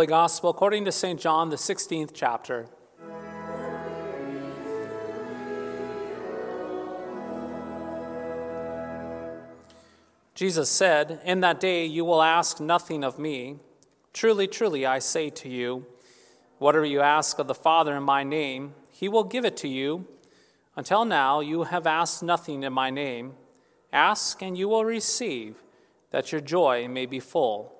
Holy Gospel according to St. John, the 16th chapter. Jesus said, In that day you will ask nothing of me. Truly, truly, I say to you, whatever you ask of the Father in my name, he will give it to you. Until now, you have asked nothing in my name. Ask, and you will receive, that your joy may be full.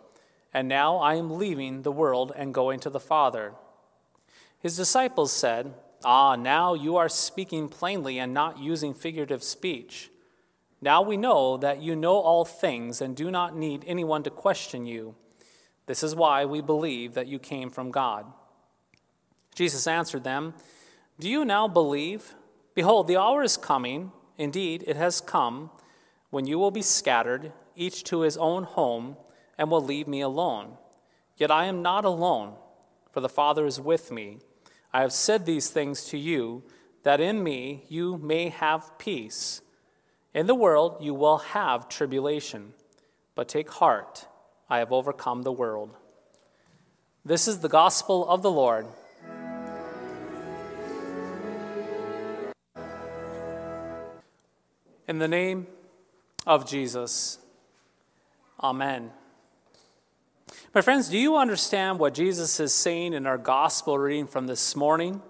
and now I am leaving the world and going to the Father. His disciples said, Ah, now you are speaking plainly and not using figurative speech. Now we know that you know all things and do not need anyone to question you. This is why we believe that you came from God. Jesus answered them, Do you now believe? Behold, the hour is coming, indeed, it has come, when you will be scattered, each to his own home, and will leave me alone. Yet I am not alone, for the Father is with me. I have said these things to you, that in me you may have peace. In the world you will have tribulation, but take heart, I have overcome the world. This is the gospel of the Lord. In the name of Jesus, Amen. My friends, do you understand what Jesus is saying in our gospel reading from this morning?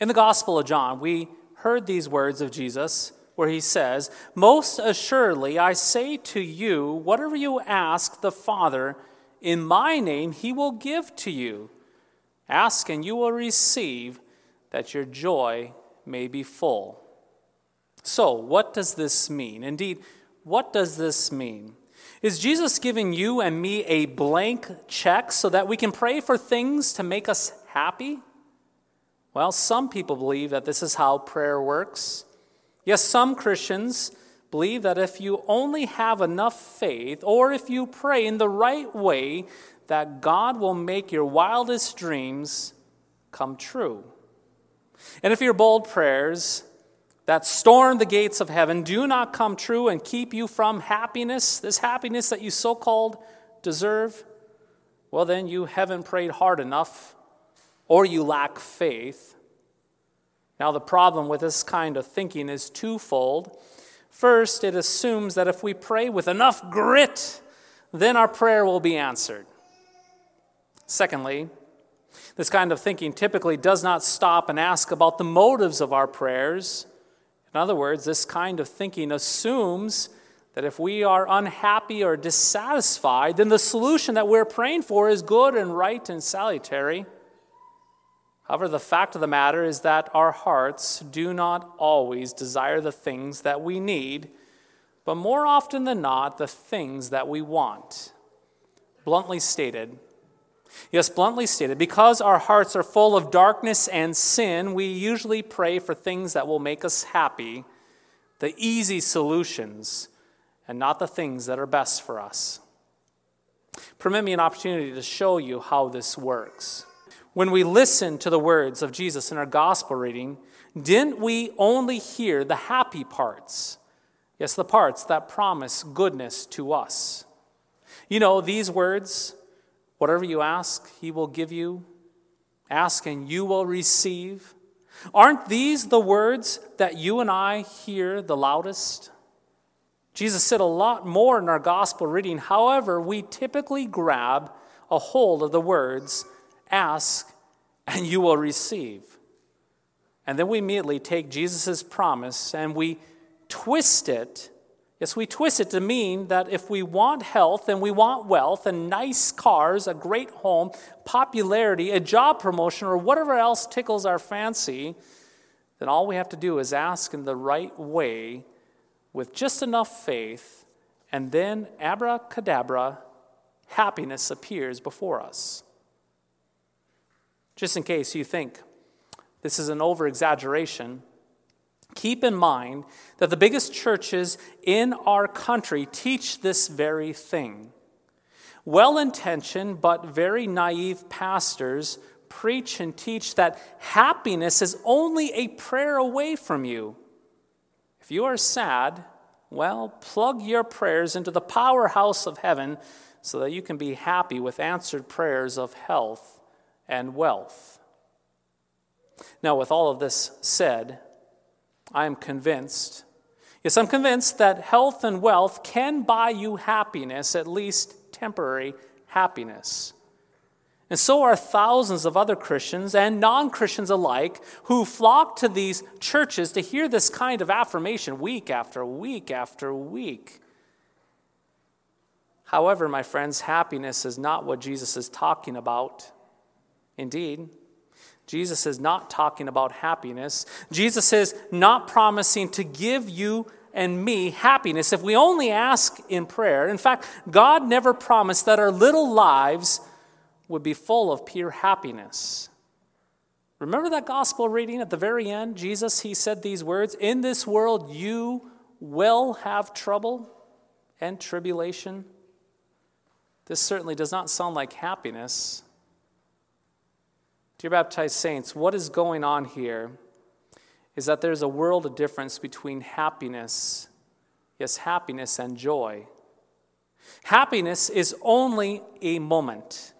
In the Gospel of John, we heard these words of Jesus where he says, Most assuredly, I say to you, whatever you ask the Father in my name, he will give to you. Ask and you will receive, that your joy may be full. So, what does this mean? Indeed, what does this mean? Is Jesus giving you and me a blank check so that we can pray for things to make us happy? Well, some people believe that this is how prayer works. Yes, some Christians believe that if you only have enough faith, or if you pray in the right way, that God will make your wildest dreams come true. And if your bold prayers that storm the gates of heaven do not come true and keep you from happiness, this happiness that you so called deserve, well, then you haven't prayed hard enough or you lack faith. Now, the problem with this kind of thinking is twofold. First, it assumes that if we pray with enough grit, then our prayer will be answered. Secondly, this kind of thinking typically does not stop and ask about the motives of our prayers. In other words, this kind of thinking assumes that if we are unhappy or dissatisfied, then the solution that we're praying for is good and right and salutary. However, the fact of the matter is that our hearts do not always desire the things that we need, but more often than not, the things that we want. Bluntly stated, yes, bluntly stated, because our hearts are full of darkness and sin, we usually pray for things that will make us happy, the easy solutions, and not the things that are best for us. Permit me an opportunity to show you how this works. When we listen to the words of Jesus in our gospel reading, didn't we only hear the happy parts? Yes, the parts that promise goodness to us. You know, these words, whatever you ask, he will give you. Ask and you will receive. Aren't these the words that you and I hear the loudest? Jesus said a lot more in our gospel reading. However, we typically grab a hold of the words, ask and you will receive. And then we immediately take Jesus' promise and we twist it. Yes, we twist it to mean that if we want health and we want wealth and nice cars, a great home, popularity, a job promotion, or whatever else tickles our fancy, then all we have to do is ask in the right way with just enough faith, and then abracadabra, happiness appears before us. Just in case you think this is an over exaggeration, keep in mind that the biggest churches in our country teach this very thing. Well intentioned but very naive pastors preach and teach that happiness is only a prayer away from you. If you are sad, well, plug your prayers into the powerhouse of heaven so that you can be happy with answered prayers of health and wealth. Now, with all of this said, I am convinced, yes, I'm convinced that health and wealth can buy you happiness, at least temporary happiness. And so are thousands of other Christians and non Christians alike who flock to these churches to hear this kind of affirmation week after week after week. However, my friends, happiness is not what Jesus is talking about. Indeed, Jesus is not talking about happiness. Jesus is not promising to give you and me happiness if we only ask in prayer. In fact, God never promised that our little lives would be full of pure happiness. Remember that gospel reading at the very end? Jesus, he said these words In this world you will have trouble and tribulation. This certainly does not sound like happiness. Dear baptized saints, what is going on here is that there's a world of difference between happiness, yes, happiness and joy. Happiness is only a moment.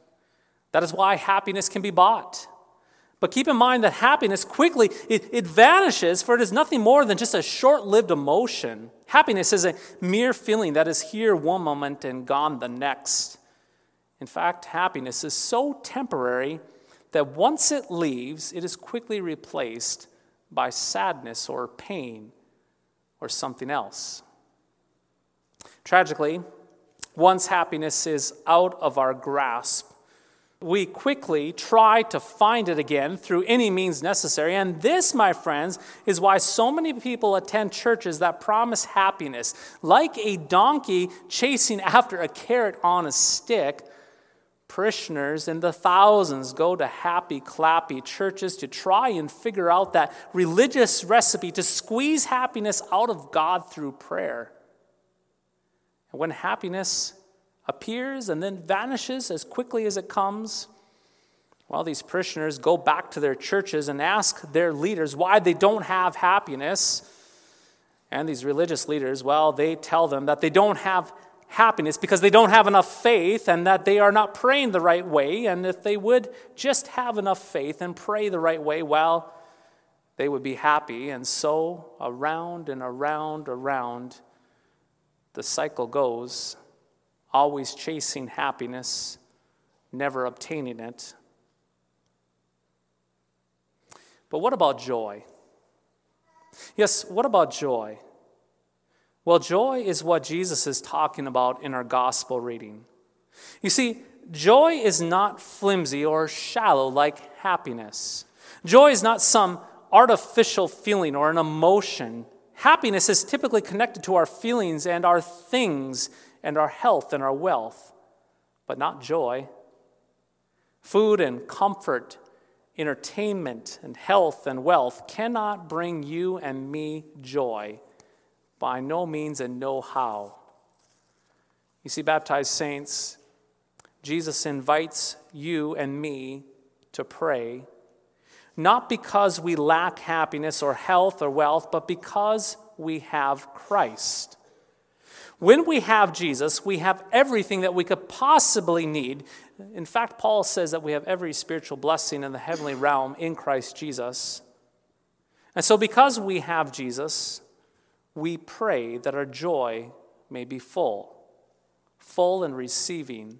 That is why happiness can be bought. But keep in mind that happiness quickly it, it vanishes, for it is nothing more than just a short-lived emotion. Happiness is a mere feeling that is here one moment and gone the next. In fact, happiness is so temporary that once it leaves, it is quickly replaced by sadness or pain or something else. Tragically, once happiness is out of our grasp, we quickly try to find it again through any means necessary. And this, my friends, is why so many people attend churches that promise happiness. Like a donkey chasing after a carrot on a stick, parishioners in the thousands go to happy, clappy churches to try and figure out that religious recipe to squeeze happiness out of God through prayer. And when happiness appears and then vanishes as quickly as it comes. Well, these parishioners go back to their churches and ask their leaders why they don't have happiness. And these religious leaders, well, they tell them that they don't have happiness because they don't have enough faith and that they are not praying the right way. And if they would just have enough faith and pray the right way, well, they would be happy. And so around and around, around, the cycle goes always chasing happiness, never obtaining it. But what about joy? Yes, what about joy? Well, joy is what Jesus is talking about in our gospel reading. You see, joy is not flimsy or shallow like happiness. Joy is not some artificial feeling or an emotion. Happiness is typically connected to our feelings and our things and our health and our wealth, but not joy. Food and comfort, entertainment and health and wealth cannot bring you and me joy. By no means and no how. You see, baptized saints, Jesus invites you and me to pray, not because we lack happiness or health or wealth, but because we have Christ. When we have Jesus, we have everything that we could possibly need. In fact, Paul says that we have every spiritual blessing in the heavenly realm in Christ Jesus. And so, because we have Jesus, we pray that our joy may be full, full in receiving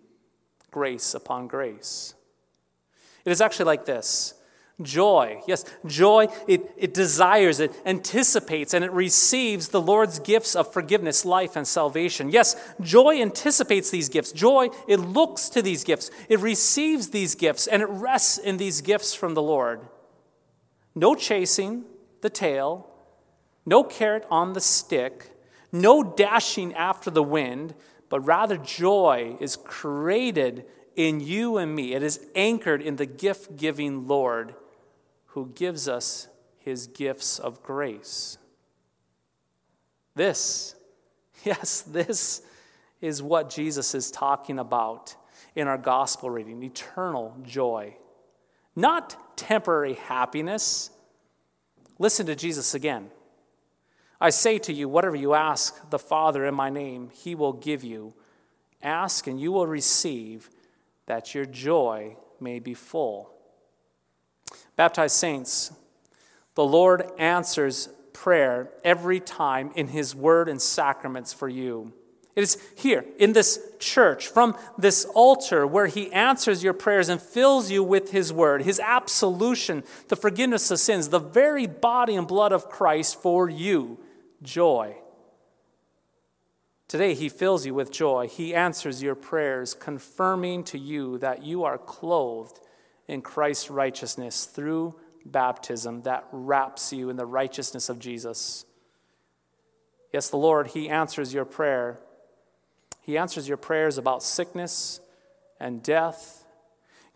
grace upon grace. It is actually like this joy. Yes, joy, it, it desires, it anticipates, and it receives the Lord's gifts of forgiveness, life, and salvation. Yes, joy anticipates these gifts. Joy, it looks to these gifts, it receives these gifts, and it rests in these gifts from the Lord. No chasing the tail, no carrot on the stick, no dashing after the wind, but rather joy is created in you and me. It is anchored in the gift giving Lord who gives us his gifts of grace. This, yes, this is what Jesus is talking about in our gospel reading eternal joy, not temporary happiness. Listen to Jesus again. I say to you, whatever you ask the Father in my name, he will give you. Ask and you will receive, that your joy may be full. Baptized saints, the Lord answers prayer every time in His word and sacraments for you. It is here in this church, from this altar, where He answers your prayers and fills you with His word, His absolution, the forgiveness of sins, the very body and blood of Christ for you. Joy. Today, He fills you with joy. He answers your prayers, confirming to you that you are clothed in Christ's righteousness through baptism that wraps you in the righteousness of Jesus. Yes, the Lord, He answers your prayer. He answers your prayers about sickness and death,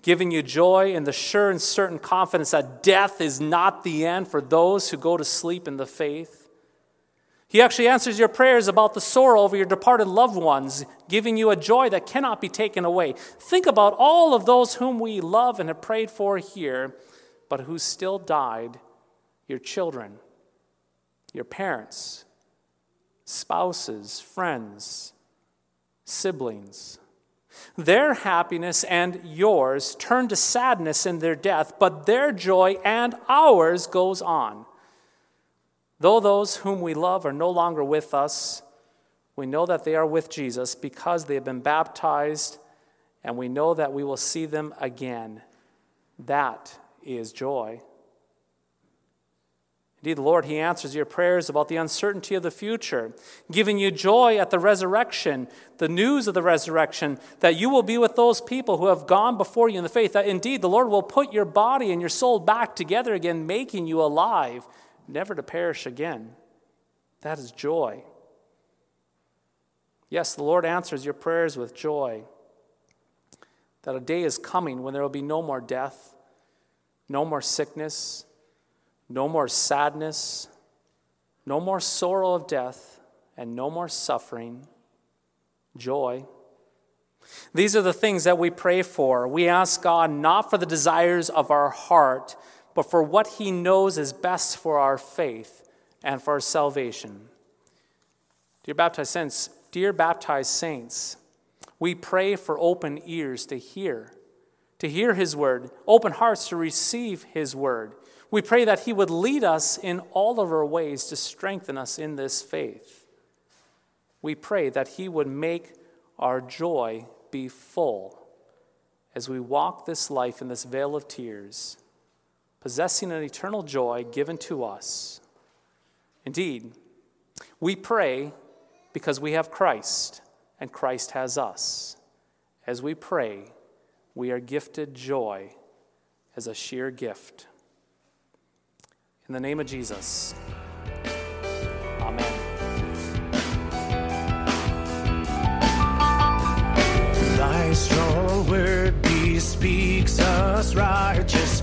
giving you joy in the sure and certain confidence that death is not the end for those who go to sleep in the faith. He actually answers your prayers about the sorrow over your departed loved ones, giving you a joy that cannot be taken away. Think about all of those whom we love and have prayed for here, but who still died your children, your parents, spouses, friends, siblings. Their happiness and yours turn to sadness in their death, but their joy and ours goes on. Though those whom we love are no longer with us, we know that they are with Jesus because they have been baptized, and we know that we will see them again. That is joy. Indeed, the Lord, He answers your prayers about the uncertainty of the future, giving you joy at the resurrection, the news of the resurrection, that you will be with those people who have gone before you in the faith, that indeed the Lord will put your body and your soul back together again, making you alive never to perish again. That is joy. Yes, the Lord answers your prayers with joy. That a day is coming when there will be no more death, no more sickness, no more sadness, no more sorrow of death, and no more suffering. Joy. These are the things that we pray for. We ask God not for the desires of our heart but for what he knows is best for our faith and for our salvation. Dear baptized saints, dear baptized saints, we pray for open ears to hear, to hear his word, open hearts to receive his word. We pray that he would lead us in all of our ways to strengthen us in this faith. We pray that he would make our joy be full as we walk this life in this vale of tears possessing an eternal joy given to us. Indeed, we pray because we have Christ and Christ has us. As we pray, we are gifted joy as a sheer gift. In the name of Jesus, Amen. Thy strong word bespeaks us righteous